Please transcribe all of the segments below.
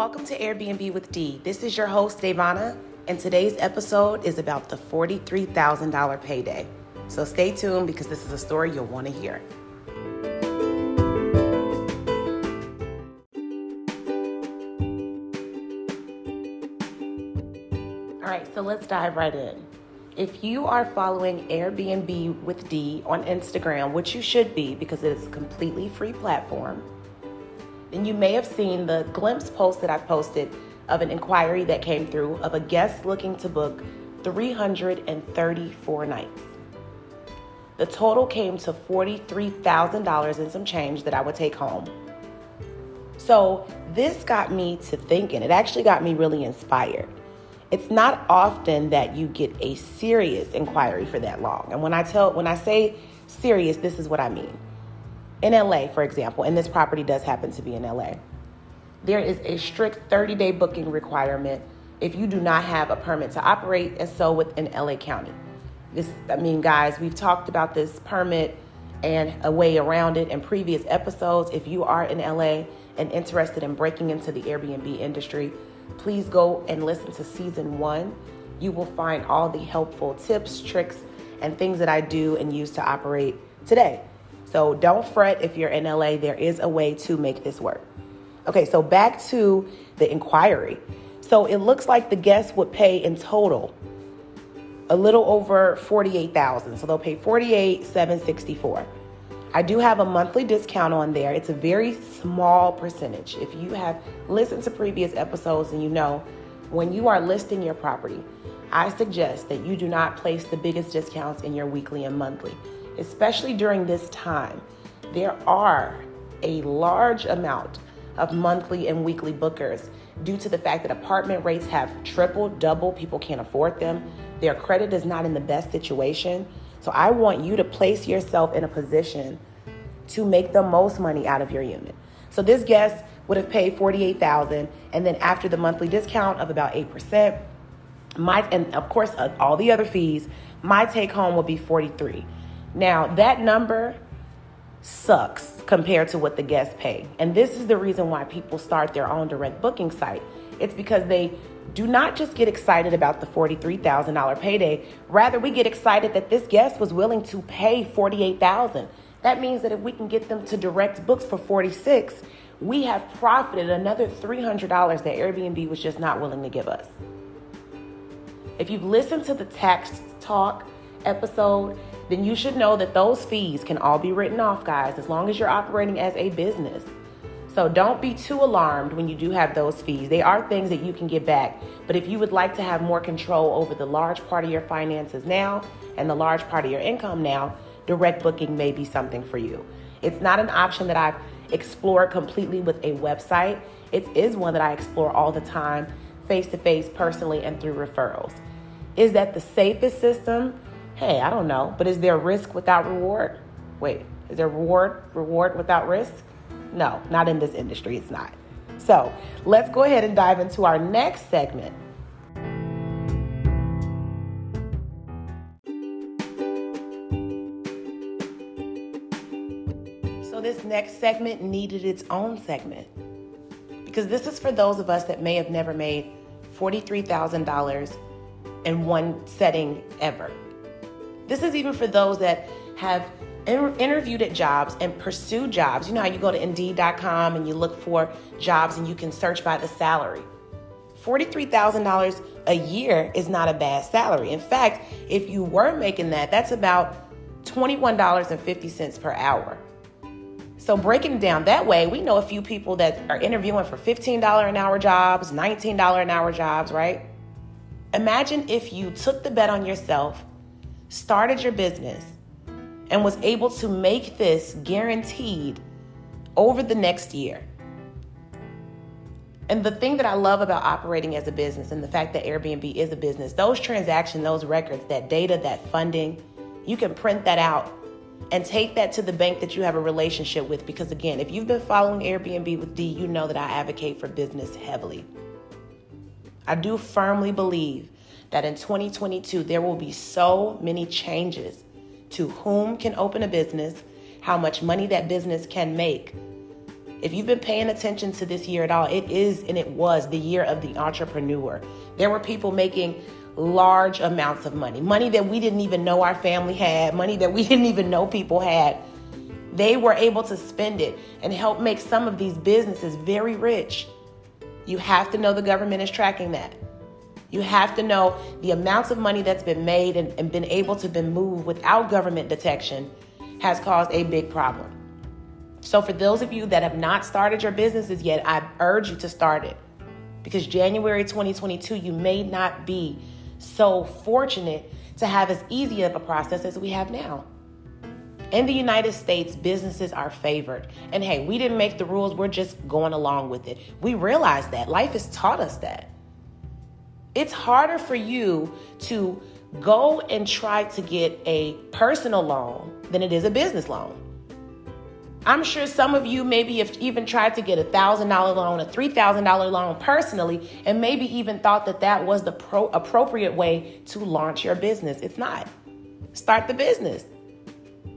Welcome to Airbnb with D. This is your host, Devana, and today's episode is about the $43,000 payday. So stay tuned because this is a story you'll want to hear. All right, so let's dive right in. If you are following Airbnb with D on Instagram, which you should be because it is a completely free platform, then you may have seen the glimpse post that I've posted of an inquiry that came through of a guest looking to book 334 nights. The total came to $43,000 and some change that I would take home. So, this got me to thinking. It actually got me really inspired. It's not often that you get a serious inquiry for that long. And when I tell when I say serious, this is what I mean in LA, for example, and this property does happen to be in LA, there is a strict 30 day booking requirement if you do not have a permit to operate, and so within LA County. This, I mean, guys, we've talked about this permit and a way around it in previous episodes. If you are in LA and interested in breaking into the Airbnb industry, please go and listen to season one. You will find all the helpful tips, tricks, and things that I do and use to operate today. So don't fret if you're in LA, there is a way to make this work. Okay, so back to the inquiry. So it looks like the guests would pay in total a little over 48,000. So they'll pay 48,764. I do have a monthly discount on there. It's a very small percentage. If you have listened to previous episodes and you know when you are listing your property, I suggest that you do not place the biggest discounts in your weekly and monthly especially during this time, there are a large amount of monthly and weekly bookers due to the fact that apartment rates have tripled, doubled, people can't afford them. Their credit is not in the best situation. So I want you to place yourself in a position to make the most money out of your unit. So this guest would have paid 48,000 and then after the monthly discount of about 8%, my and of course uh, all the other fees, my take home would be 43. Now, that number sucks compared to what the guests pay. And this is the reason why people start their own direct booking site. It's because they do not just get excited about the $43,000 payday, rather we get excited that this guest was willing to pay 48,000. That means that if we can get them to direct books for 46, we have profited another $300 that Airbnb was just not willing to give us. If you've listened to the tax talk episode, then you should know that those fees can all be written off, guys, as long as you're operating as a business. So don't be too alarmed when you do have those fees. They are things that you can get back. But if you would like to have more control over the large part of your finances now and the large part of your income now, direct booking may be something for you. It's not an option that I've explored completely with a website. It is one that I explore all the time, face to face, personally, and through referrals. Is that the safest system? Hey, I don't know, but is there risk without reward? Wait, is there reward reward without risk? No, not in this industry, it's not. So let's go ahead and dive into our next segment. So this next segment needed its own segment because this is for those of us that may have never made $43,000 in one setting ever. This is even for those that have interviewed at jobs and pursued jobs. You know how you go to Indeed.com and you look for jobs and you can search by the salary. $43,000 a year is not a bad salary. In fact, if you were making that, that's about $21.50 per hour. So breaking it down that way, we know a few people that are interviewing for $15 an hour jobs, $19 an hour jobs, right? Imagine if you took the bet on yourself started your business and was able to make this guaranteed over the next year. And the thing that I love about operating as a business and the fact that Airbnb is a business, those transactions, those records, that data, that funding, you can print that out and take that to the bank that you have a relationship with. Because again, if you've been following Airbnb with D, you know that I advocate for business heavily. I do firmly believe that in 2022 there will be so many changes to whom can open a business, how much money that business can make, If you've been paying attention to this year at all, it is and it was the year of the entrepreneur. There were people making large amounts of money, money that we didn't even know our family had, money that we didn't even know people had. They were able to spend it and help make some of these businesses very rich. You have to know the government is tracking that. You have to know the amounts of money that's been made and, and been able to be moved without government detection has caused a big problem. So, for those of you that have not started your businesses yet, I urge you to start it because January 2022, you may not be so fortunate to have as easy of a process as we have now. In the United States, businesses are favored. And hey, we didn't make the rules, we're just going along with it. We realize that. Life has taught us that. It's harder for you to go and try to get a personal loan than it is a business loan. I'm sure some of you maybe have even tried to get a $1,000 loan, a $3,000 loan personally, and maybe even thought that that was the pro- appropriate way to launch your business. It's not. Start the business.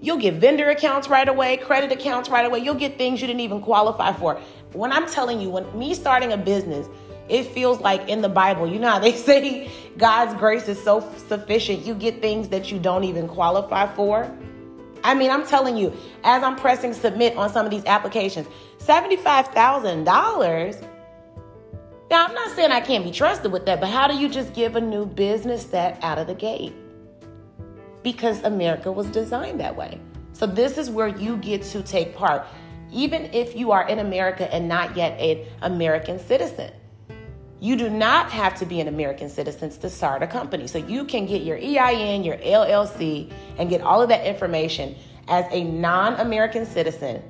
You'll get vendor accounts right away, credit accounts right away. You'll get things you didn't even qualify for. When I'm telling you, when me starting a business, it feels like in the Bible, you know how they say God's grace is so sufficient, you get things that you don't even qualify for. I mean, I'm telling you, as I'm pressing submit on some of these applications, $75,000. Now, I'm not saying I can't be trusted with that, but how do you just give a new business that out of the gate? because America was designed that way. So, this is where you get to take part, even if you are in America and not yet an American citizen. You do not have to be an American citizen to start a company. So, you can get your EIN, your LLC, and get all of that information as a non American citizen,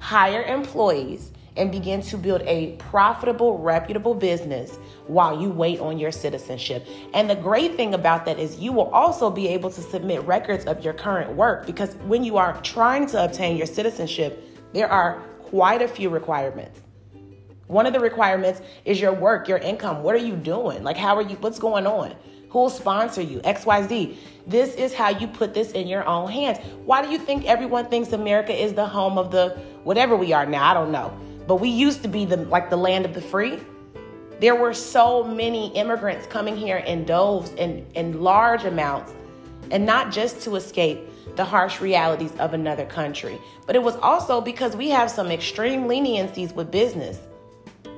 hire employees, and begin to build a profitable, reputable business while you wait on your citizenship. And the great thing about that is you will also be able to submit records of your current work because when you are trying to obtain your citizenship, there are quite a few requirements. One of the requirements is your work, your income. What are you doing? Like, how are you? What's going on? Who'll sponsor you? XYZ. This is how you put this in your own hands. Why do you think everyone thinks America is the home of the whatever we are now? I don't know. But we used to be the like the land of the free. There were so many immigrants coming here in doves and in large amounts, and not just to escape the harsh realities of another country, but it was also because we have some extreme leniencies with business.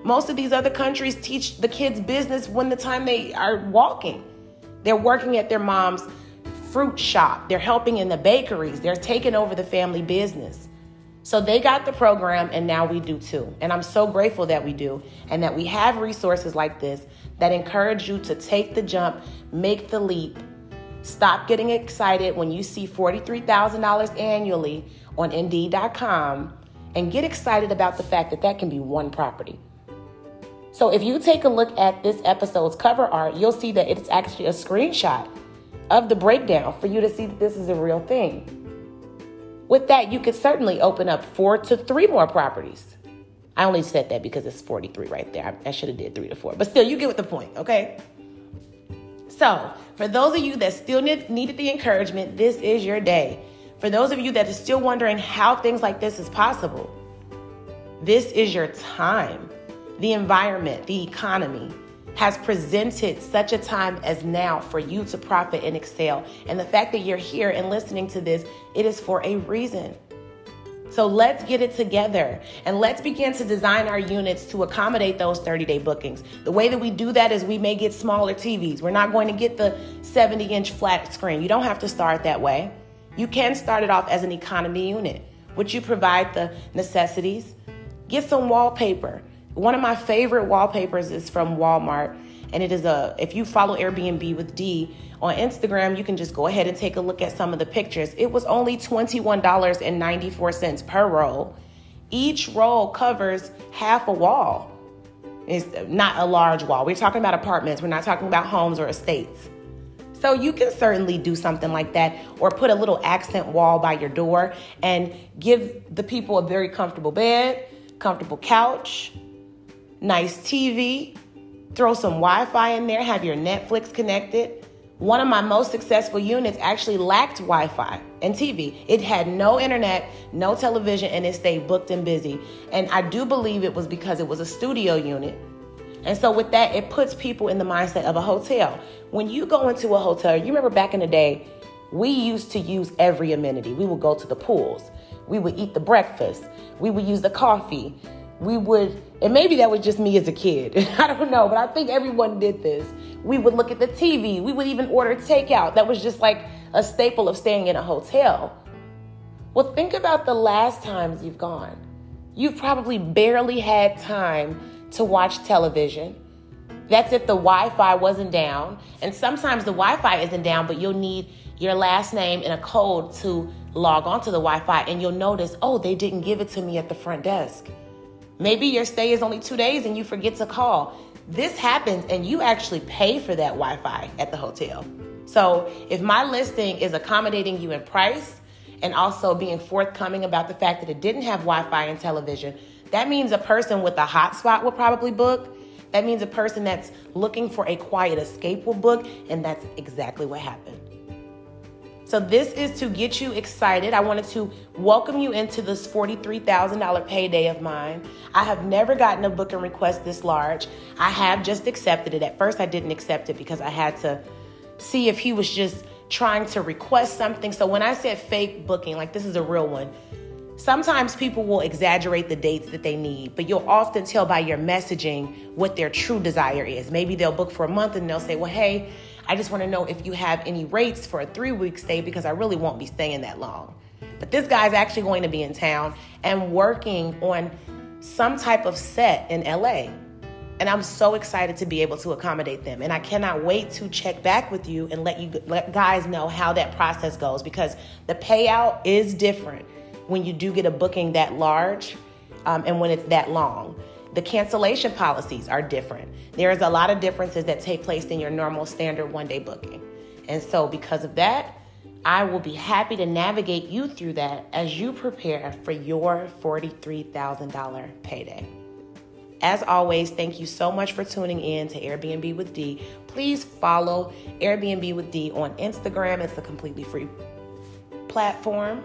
Most of these other countries teach the kids business when the time they are walking. They're working at their mom's fruit shop, they're helping in the bakeries, they're taking over the family business. So they got the program, and now we do too. And I'm so grateful that we do, and that we have resources like this that encourage you to take the jump, make the leap. Stop getting excited when you see $43,000 annually on Indeed.com and get excited about the fact that that can be one property. So if you take a look at this episode's cover art, you'll see that it's actually a screenshot of the breakdown for you to see that this is a real thing. With that, you could certainly open up four to three more properties. I only said that because it's 43 right there. I, I should have did three to four, but still, you get the point, okay? So, for those of you that still need, needed the encouragement, this is your day. For those of you that are still wondering how things like this is possible, this is your time. The environment, the economy, has presented such a time as now for you to profit and excel. And the fact that you're here and listening to this, it is for a reason. So let's get it together and let's begin to design our units to accommodate those 30 day bookings. The way that we do that is we may get smaller TVs. We're not going to get the 70 inch flat screen. You don't have to start that way. You can start it off as an economy unit, which you provide the necessities. Get some wallpaper. One of my favorite wallpapers is from Walmart, and it is a if you follow Airbnb with D on Instagram, you can just go ahead and take a look at some of the pictures. It was only $21.94 per roll. Each roll covers half a wall. It's not a large wall. We're talking about apartments, we're not talking about homes or estates. So you can certainly do something like that or put a little accent wall by your door and give the people a very comfortable bed, comfortable couch, nice TV, throw some Wi Fi in there, have your Netflix connected, One of my most successful units actually lacked Wi Fi and TV. It had no internet, no television, and it stayed booked and busy. And I do believe it was because it was a studio unit. And so, with that, it puts people in the mindset of a hotel. When you go into a hotel, you remember back in the day, we used to use every amenity. We would go to the pools, we would eat the breakfast, we would use the coffee, we would, and maybe that was just me as a kid. I don't know, but I think everyone did this. We would look at the TV. We would even order takeout. That was just like a staple of staying in a hotel. Well, think about the last times you've gone. You've probably barely had time to watch television. That's if the Wi Fi wasn't down. And sometimes the Wi Fi isn't down, but you'll need your last name and a code to log onto the Wi Fi. And you'll notice, oh, they didn't give it to me at the front desk. Maybe your stay is only two days and you forget to call. This happens and you actually pay for that Wi Fi at the hotel. So if my listing is accommodating you in price and also being forthcoming about the fact that it didn't have Wi Fi and television, that means a person with a hotspot will probably book. That means a person that's looking for a quiet escape will book, and that's exactly what happened. So, this is to get you excited. I wanted to welcome you into this $43,000 payday of mine. I have never gotten a booking request this large. I have just accepted it. At first, I didn't accept it because I had to see if he was just trying to request something. So, when I said fake booking, like this is a real one, sometimes people will exaggerate the dates that they need, but you'll often tell by your messaging what their true desire is. Maybe they'll book for a month and they'll say, Well, hey, I just want to know if you have any rates for a three week stay because I really won't be staying that long. But this guy's actually going to be in town and working on some type of set in LA. And I'm so excited to be able to accommodate them. And I cannot wait to check back with you and let you let guys know how that process goes because the payout is different when you do get a booking that large um, and when it's that long. The cancellation policies are different. There's a lot of differences that take place in your normal standard one day booking. And so, because of that, I will be happy to navigate you through that as you prepare for your $43,000 payday. As always, thank you so much for tuning in to Airbnb with D. Please follow Airbnb with D on Instagram. It's a completely free platform.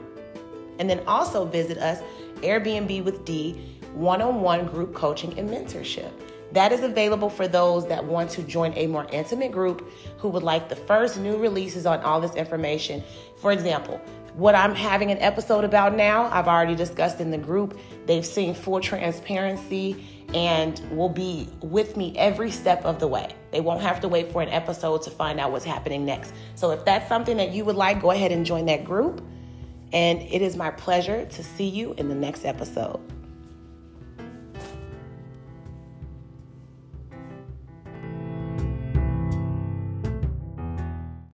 And then also visit us, Airbnb with D one on one group coaching and mentorship. That is available for those that want to join a more intimate group who would like the first new releases on all this information. For example, what I'm having an episode about now, I've already discussed in the group. They've seen full transparency and will be with me every step of the way. They won't have to wait for an episode to find out what's happening next. So if that's something that you would like, go ahead and join that group. And it is my pleasure to see you in the next episode.